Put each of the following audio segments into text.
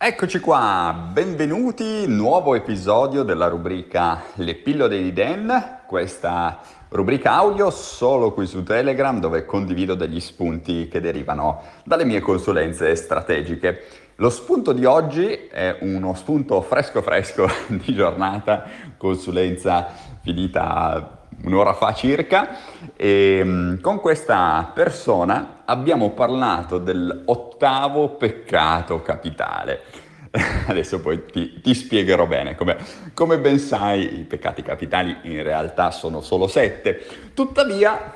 Eccoci qua, benvenuti, nuovo episodio della rubrica Le pillole di Dan, questa rubrica audio solo qui su Telegram dove condivido degli spunti che derivano dalle mie consulenze strategiche. Lo spunto di oggi è uno spunto fresco fresco di giornata, consulenza finita un'ora fa circa. E mm, con questa persona abbiamo parlato dell'ottavo peccato capitale. Adesso poi ti, ti spiegherò bene, come, come, ben sai i peccati capitali in realtà sono solo sette, tuttavia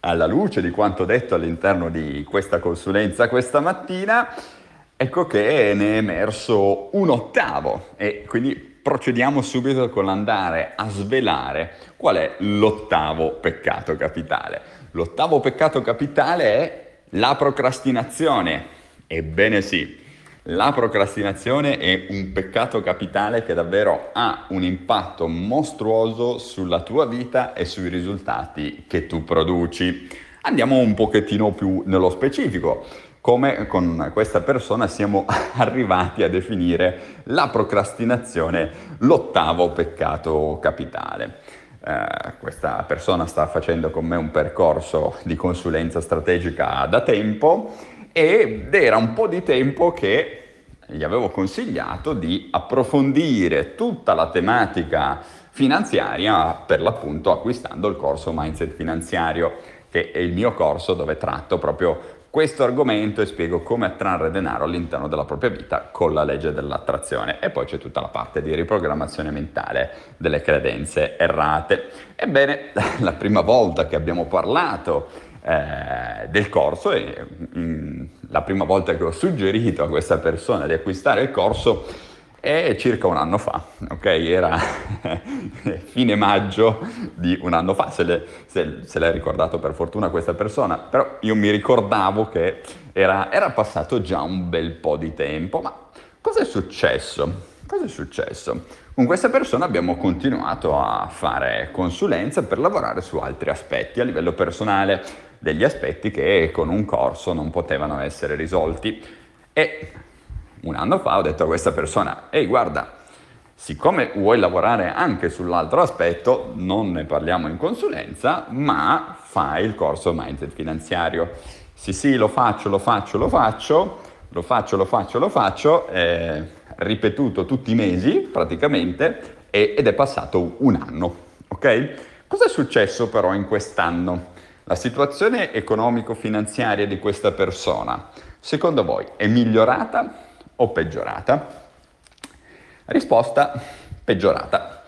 alla luce di quanto detto all'interno di questa consulenza questa mattina, ecco che ne è emerso un ottavo. E quindi procediamo subito con l'andare a svelare qual è l'ottavo peccato capitale. L'ottavo peccato capitale è la procrastinazione. Ebbene sì, la procrastinazione è un peccato capitale che davvero ha un impatto mostruoso sulla tua vita e sui risultati che tu produci. Andiamo un pochettino più nello specifico come con questa persona siamo arrivati a definire la procrastinazione l'ottavo peccato capitale. Eh, questa persona sta facendo con me un percorso di consulenza strategica da tempo ed era un po' di tempo che gli avevo consigliato di approfondire tutta la tematica finanziaria per l'appunto acquistando il corso Mindset Finanziario che è il mio corso dove tratto proprio questo argomento e spiego come attrarre denaro all'interno della propria vita con la legge dell'attrazione e poi c'è tutta la parte di riprogrammazione mentale delle credenze errate. Ebbene, la prima volta che abbiamo parlato eh, del corso e mh, mm, la prima volta che ho suggerito a questa persona di acquistare il corso è circa un anno fa, ok? Era fine maggio di un anno fa, se, le, se, se, l'hai ricordato per fortuna questa persona, però io mi ricordavo che era, era passato già un bel po' di tempo, ma cosa è successo? Cosa è successo? Con questa persona abbiamo continuato a fare consulenza per lavorare su altri aspetti a livello personale, degli aspetti che con un corso non potevano essere risolti. E un anno fa ho detto a questa persona, ehi guarda, siccome vuoi lavorare anche sull'altro aspetto, non ne parliamo in consulenza, ma fai il corso Mindset finanziario. Sì, sì, lo faccio, lo faccio, lo faccio, lo faccio, lo faccio, lo faccio, eh, ripetuto tutti i mesi praticamente e, ed è passato un anno, ok? Cosa è successo però in quest'anno? La situazione economico-finanziaria di questa persona, secondo voi, è migliorata o peggiorata? Risposta peggiorata.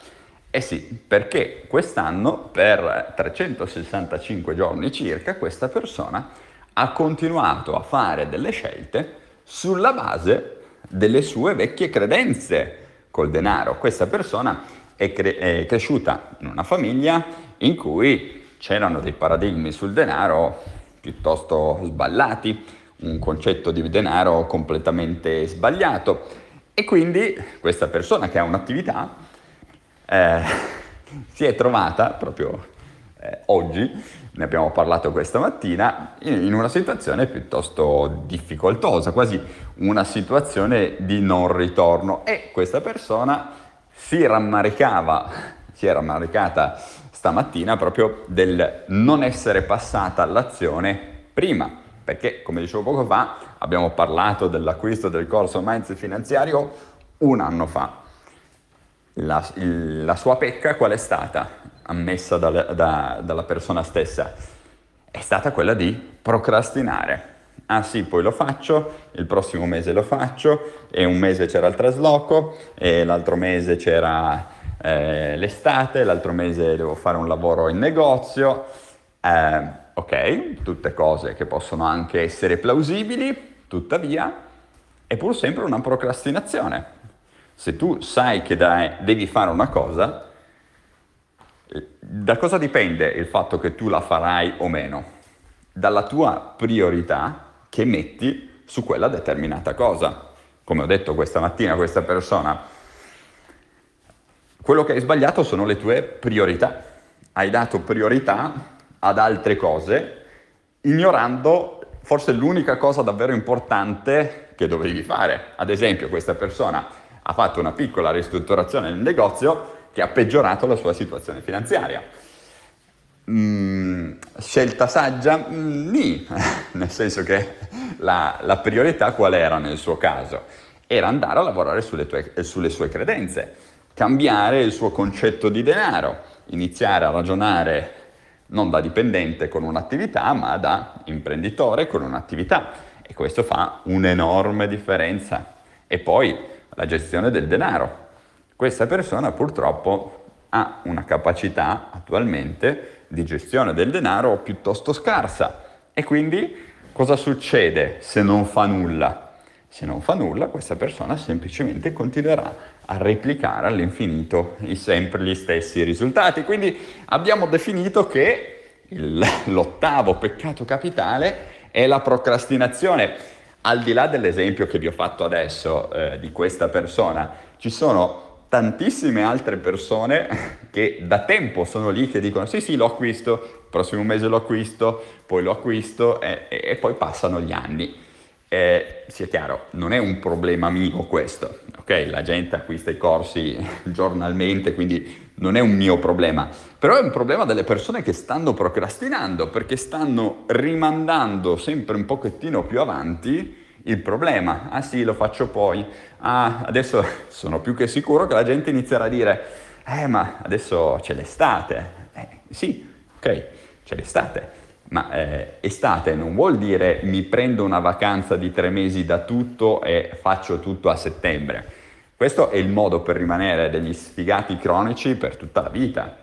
Eh sì, perché quest'anno per 365 giorni circa questa persona ha continuato a fare delle scelte sulla base delle sue vecchie credenze col denaro. Questa persona è, cre- è cresciuta in una famiglia in cui c'erano dei paradigmi sul denaro piuttosto sballati, un concetto di denaro completamente sbagliato. E quindi questa persona che ha un'attività eh, si è trovata proprio eh, oggi, ne abbiamo parlato questa mattina, in, in una situazione piuttosto difficoltosa, quasi una situazione di non ritorno. E questa persona si rammaricava, si è rammaricata stamattina proprio del non essere passata all'azione prima perché come dicevo poco fa abbiamo parlato dell'acquisto del corso Mindset finanziario un anno fa. La, la sua pecca qual è stata ammessa da, da, dalla persona stessa? È stata quella di procrastinare. Ah sì, poi lo faccio, il prossimo mese lo faccio, e un mese c'era il trasloco, e l'altro mese c'era eh, l'estate, l'altro mese devo fare un lavoro in negozio. Eh, ok, tutte cose che possono anche essere plausibili, tuttavia è pur sempre una procrastinazione. Se tu sai che dai, devi fare una cosa, da cosa dipende il fatto che tu la farai o meno? Dalla tua priorità che metti su quella determinata cosa. Come ho detto questa mattina a questa persona, quello che hai sbagliato sono le tue priorità. Hai dato priorità ad altre cose, ignorando forse l'unica cosa davvero importante che dovevi fare. Ad esempio, questa persona ha fatto una piccola ristrutturazione nel negozio che ha peggiorato la sua situazione finanziaria. Mm, scelta saggia? Mm, nì, nel senso che la, la, priorità qual era nel suo caso? Era andare a lavorare sulle, tue, sulle sue credenze, cambiare il suo concetto di denaro, iniziare a ragionare non da dipendente con un'attività, ma da imprenditore con un'attività. E questo fa un'enorme differenza. E poi la gestione del denaro. Questa persona purtroppo ha una capacità attualmente di gestione del denaro piuttosto scarsa e quindi cosa succede se non fa nulla? Se non fa nulla questa persona semplicemente continuerà a replicare all'infinito sempre gli stessi risultati. Quindi abbiamo definito che il, l'ottavo peccato capitale è la procrastinazione. Al di là dell'esempio che vi ho fatto adesso eh, di questa persona, ci sono tantissime altre persone che da tempo sono lì che dicono sì sì lo acquisto, il prossimo mese lo acquisto, poi lo acquisto e, e, e poi passano gli anni. Eh, sia chiaro, non è un problema mio questo, ok? La gente acquista i corsi giornalmente, quindi non è un mio problema, però è un problema delle persone che stanno procrastinando perché stanno rimandando sempre un pochettino più avanti il problema. Ah sì, lo faccio poi. Ah, adesso sono più che sicuro che la gente inizierà a dire, eh ma adesso c'è l'estate. Eh, sì, ok, c'è l'estate. Ma eh, estate non vuol dire mi prendo una vacanza di tre mesi da tutto e faccio tutto a settembre. Questo è il modo per rimanere degli sfigati cronici per tutta la vita.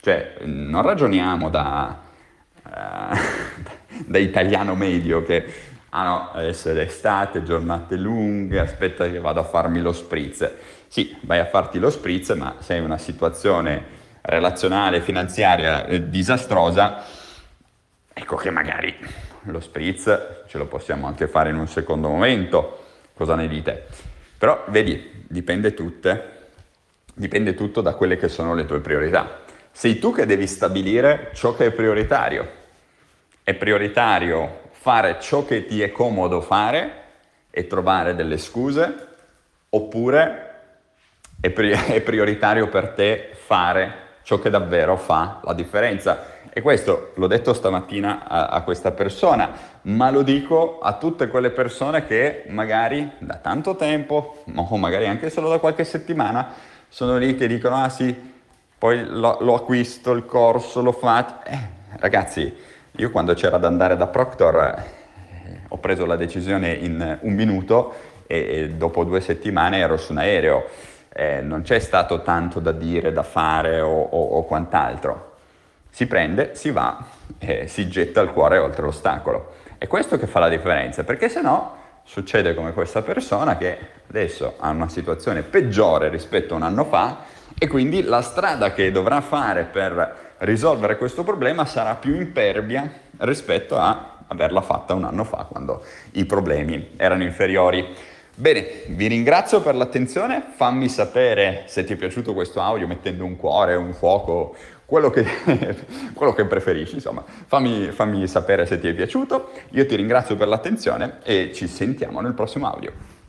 Cioè, non ragioniamo da, uh, da italiano medio che ah no, adesso è l'estate, giornate lunghe, aspetta che vado a farmi lo spritz. Sì, vai a farti lo spritz, ma sei in una situazione relazionale, finanziaria eh, disastrosa, ecco che magari lo spritz ce lo possiamo anche fare in un secondo momento, cosa ne dite? Però vedi, dipende, tutte, dipende tutto da quelle che sono le tue priorità. Sei tu che devi stabilire ciò che è prioritario. È prioritario fare ciò che ti è comodo fare e trovare delle scuse, oppure è, pri- è prioritario per te fare ciò che davvero fa la differenza. E questo l'ho detto stamattina a, a, questa persona, ma lo dico a tutte quelle persone che magari da tanto tempo, o magari anche solo da qualche settimana, sono lì che dicono, ah sì, poi lo, lo acquisto, il corso, lo faccio. Eh, ragazzi, io quando c'era da andare da Proctor eh, ho preso la decisione in un minuto e, e dopo due settimane ero su un aereo. Eh, non c'è stato tanto da dire, da fare o, o, o quant'altro. Si prende, si va e si getta il cuore oltre l'ostacolo. È questo che fa la differenza, perché se no succede come questa persona che adesso ha una situazione peggiore rispetto a un anno fa e quindi la strada che dovrà fare per risolvere questo problema sarà più impervia rispetto a averla fatta un anno fa quando i problemi erano inferiori. Bene, vi ringrazio per l'attenzione, fammi sapere se ti è piaciuto questo audio mettendo un cuore, un fuoco, quello che, quello che preferisci, insomma, fammi, fammi sapere se ti è piaciuto, io ti ringrazio per l'attenzione e ci sentiamo nel prossimo audio.